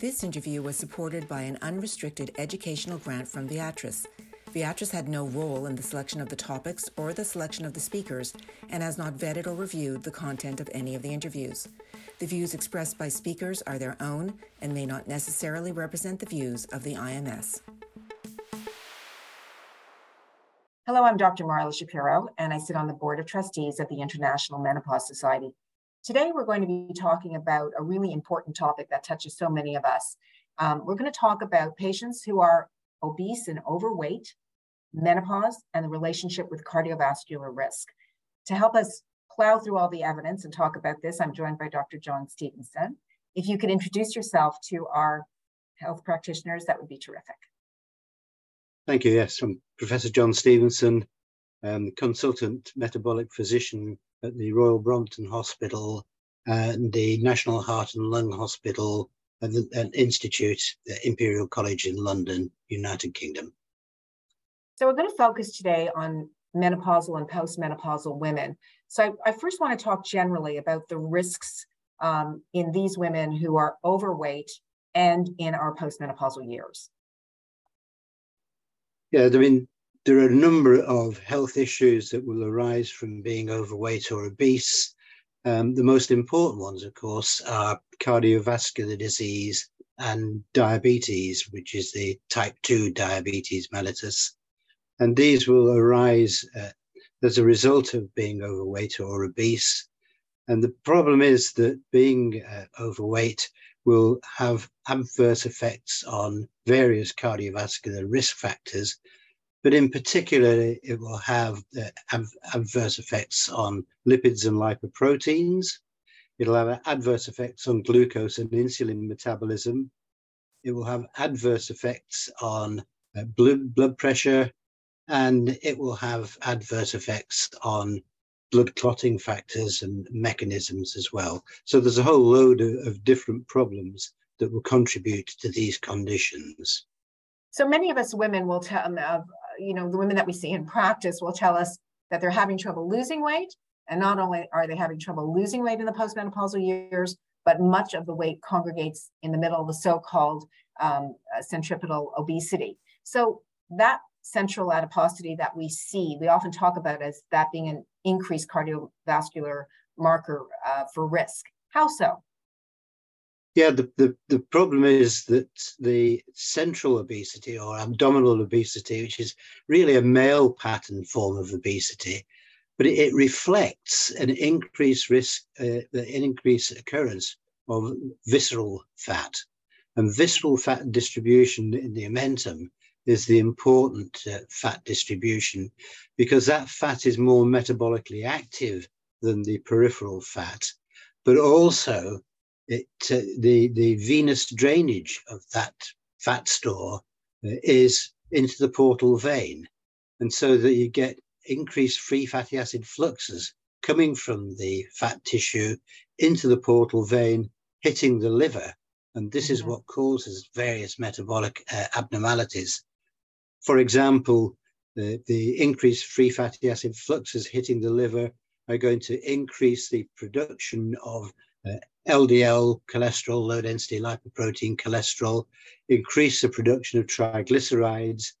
This interview was supported by an unrestricted educational grant from Viatris. Viatris had no role in the selection of the topics or the selection of the speakers and has not vetted or reviewed the content of any of the interviews. The views expressed by speakers are their own and may not necessarily represent the views of the IMS. Hello, I'm Dr. Marla Shapiro, and I sit on the Board of Trustees of the International Menopause Society. Today, we're going to be talking about a really important topic that touches so many of us. Um, we're going to talk about patients who are obese and overweight, menopause, and the relationship with cardiovascular risk. To help us plow through all the evidence and talk about this, I'm joined by Dr. John Stevenson. If you could introduce yourself to our health practitioners, that would be terrific. Thank you. Yes, I'm Professor John Stevenson, um, consultant metabolic physician at the Royal Brompton Hospital and the National Heart and Lung Hospital and, the, and Institute, the Imperial College in London, United Kingdom. So we're going to focus today on menopausal and postmenopausal women. So I, I first want to talk generally about the risks um, in these women who are overweight and in our postmenopausal years. Yeah, I mean, there are a number of health issues that will arise from being overweight or obese. Um, the most important ones, of course, are cardiovascular disease and diabetes, which is the type 2 diabetes mellitus. And these will arise uh, as a result of being overweight or obese. And the problem is that being uh, overweight will have adverse effects on various cardiovascular risk factors, but in particular, it will have adverse effects on lipids and lipoproteins. It'll have adverse effects on glucose and insulin metabolism. It will have adverse effects on uh, blood, pressure, and it will have adverse effects on blood clotting factors and mechanisms as well. So there's a whole load of, of different problems that will contribute to these conditions. So many of us women will tell, um, you know, the women that we see in practice will tell us that they're having trouble losing weight. And not only are they having trouble losing weight in the postmenopausal years, but much of the weight congregates in the middle of the so-called um, uh, centripetal obesity. So that central adiposity that we see, we often talk about as that being an increased cardiovascular marker uh, for risk. How so? Yeah, the, the, the problem is that the central obesity or abdominal obesity, which is really a male pattern form of obesity, but it, it reflects an increased risk, uh, an increased occurrence of visceral fat. And visceral fat distribution in the omentum is the important uh, fat distribution because that fat is more metabolically active than the peripheral fat, but also it, uh, the, the venous drainage of that fat store uh, is into the portal vein. And so that you get increased free fatty acid fluxes coming from the fat tissue into the portal vein, hitting the liver. And this mm-hmm. is what causes various metabolic uh, abnormalities. For example, the, the increased free fatty acid fluxes hitting the liver are going to increase the production of LDL cholesterol, low density lipoprotein cholesterol, increase the production of triglycerides,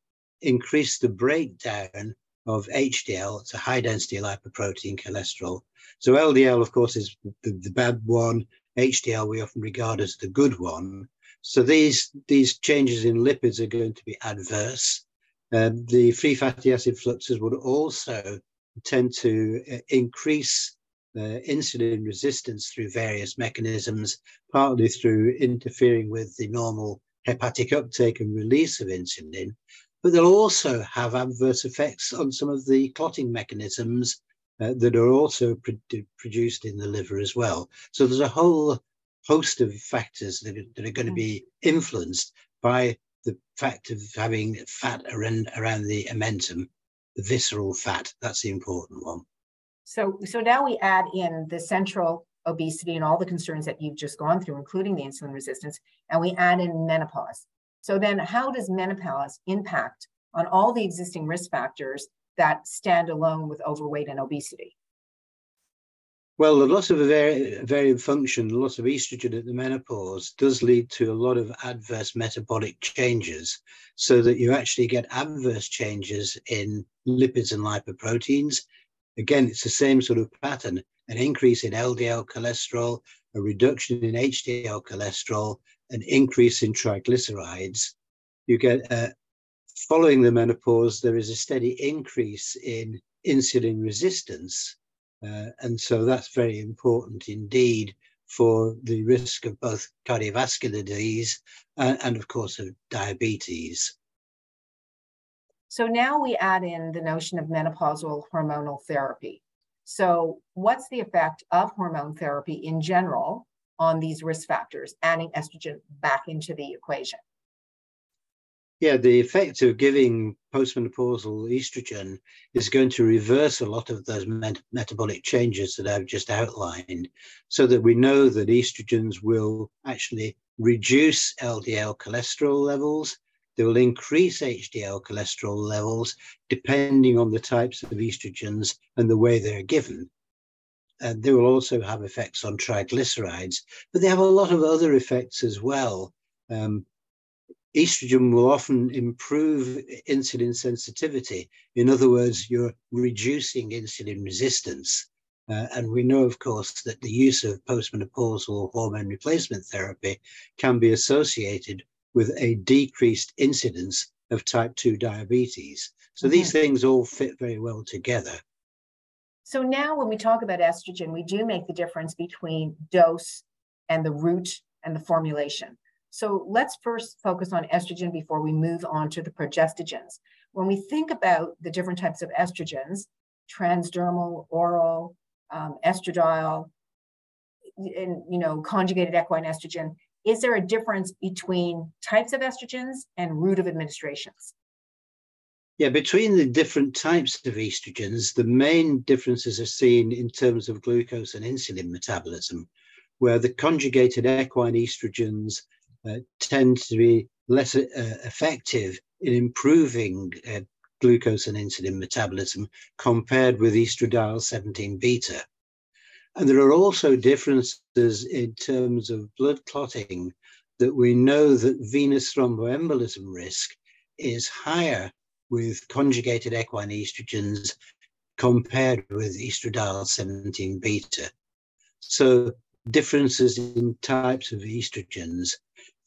increase the breakdown of HDL, it's a high density lipoprotein cholesterol. So LDL, of course, is the, the bad one. HDL we often regard as the good one. So these, these changes in lipids are going to be adverse. Um, the free fatty acid fluxes would also tend to uh, increase uh, insulin resistance through various mechanisms, partly through interfering with the normal hepatic uptake and release of insulin, but they'll also have adverse effects on some of the clotting mechanisms uh, that are also pro- produced in the liver as well. So there's a whole host of factors that are, that are going to be influenced by the fact of having fat around, around the omentum, the visceral fat. That's the important one. So, so now we add in the central obesity and all the concerns that you've just gone through, including the insulin resistance, and we add in menopause. So then how does menopause impact on all the existing risk factors that stand alone with overweight and obesity? Well, the loss of ovarian function, the loss of estrogen at the menopause does lead to a lot of adverse metabolic changes so that you actually get adverse changes in lipids and lipoproteins. Again, it's the same sort of pattern, an increase in LDL cholesterol, a reduction in HDL cholesterol, an increase in triglycerides. You get, uh, following the menopause, there is a steady increase in insulin resistance uh, and so that's very important indeed for the risk of both cardiovascular disease and, and, of course, of diabetes. So now we add in the notion of menopausal hormonal therapy. So, what's the effect of hormone therapy in general on these risk factors, adding estrogen back into the equation? Yeah, the effect of giving postmenopausal estrogen is going to reverse a lot of those met- metabolic changes that I've just outlined, so that we know that estrogens will actually reduce LDL cholesterol levels. They will increase HDL cholesterol levels depending on the types of estrogens and the way they're given. And they will also have effects on triglycerides, but they have a lot of other effects as well. Um, estrogen will often improve insulin sensitivity. In other words, you're reducing insulin resistance. Uh, and we know, of course, that the use of postmenopausal hormone replacement therapy can be associated with a decreased incidence of type 2 diabetes. So mm-hmm. these things all fit very well together. So now, when we talk about estrogen, we do make the difference between dose and the route and the formulation. So let's first focus on estrogen before we move on to the progestogens. When we think about the different types of estrogens, transdermal, oral, um, estradiol, and you know, conjugated equine estrogen, is there a difference between types of estrogens and route of administrations? Yeah, between the different types of estrogens, the main differences are seen in terms of glucose and insulin metabolism, where the conjugated equine estrogens uh, tend to be less uh, effective in improving uh, glucose and insulin metabolism compared with estradiol 17 beta. And there are also differences in terms of blood clotting that we know that venous thromboembolism risk is higher with conjugated equine estrogens compared with estradiol 17 beta. So differences in types of estrogens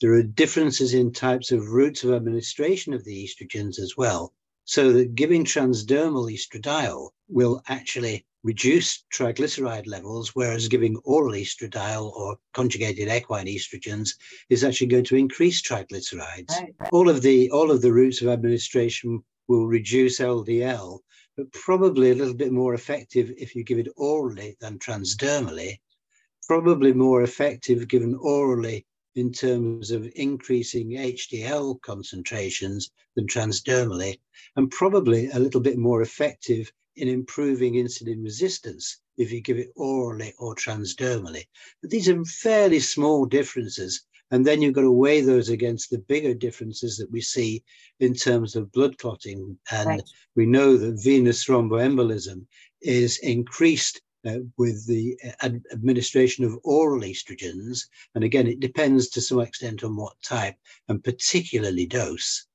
there are differences in types of routes of administration of the estrogens as well, so that giving transdermal estradiol will actually reduce triglyceride levels, whereas giving oral estradiol or conjugated equine estrogens is actually going to increase triglycerides. Right. All of the all of the routes of administration will reduce LDL, but probably a little bit more effective if you give it orally than transdermally. Probably more effective given orally in terms of increasing HDL concentrations than transdermally, and probably a little bit more effective in improving insulin resistance if you give it orally or transdermally. But these are fairly small differences. And then you've got to weigh those against the bigger differences that we see in terms of blood clotting. And right. we know that venous thromboembolism is increased uh, with the uh, ad- administration of oral estrogens. And again, it depends to some extent on what type and particularly dose.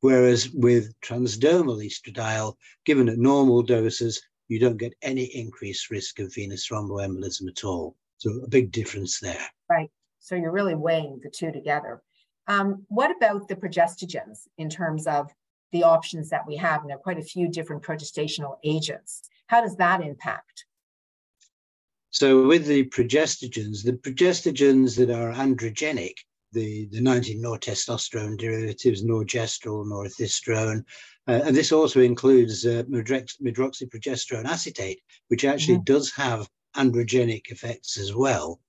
Whereas with transdermal estradiol, given at normal doses, you don't get any increased risk of venous thromboembolism at all. So a big difference there. Right. So you're really weighing the two together. Um, what about the progestogens in terms of the options that we have? And there are quite a few different progestational agents. How does that impact so with the progestogens, the progestogens that are androgenic, the, the 19 nortestosterone derivatives, norgestrel, norethisterone, uh, and this also includes uh, medroxyprogesterone acetate, which actually mm-hmm. does have androgenic effects as well.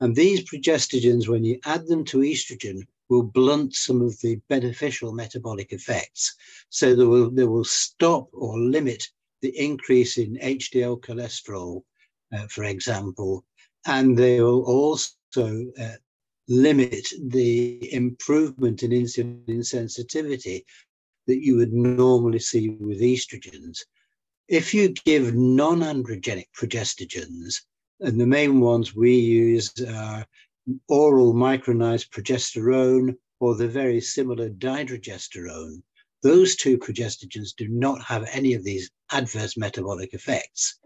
And these progestogens, when you add them to estrogen, will blunt some of the beneficial metabolic effects. So they will, they will stop or limit the increase in HDL cholesterol uh, for example, and they will also uh, limit the improvement in insulin sensitivity that you would normally see with estrogens. If you give non androgenic progestogens, And the main ones we use are oral micronized progesterone or the very similar dydrogesterone. Those two progestogens do not have any of these adverse metabolic effects.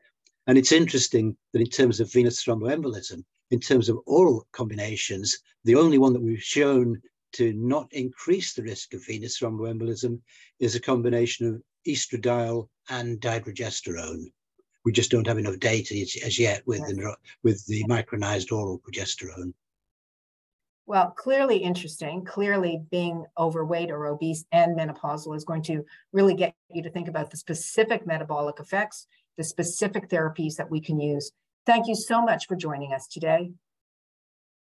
And it's interesting that in terms of venous thromboembolism, in terms of oral combinations, the only one that we've shown to not increase the risk of venous thromboembolism is a combination of estradiol and dydrogesterone. We just don't have enough data as yet with the with the micronized oral progesterone. Well, clearly interesting. Clearly, being overweight or obese and menopausal is going to really get you to think about the specific metabolic effects, the specific therapies that we can use. Thank you so much for joining us today.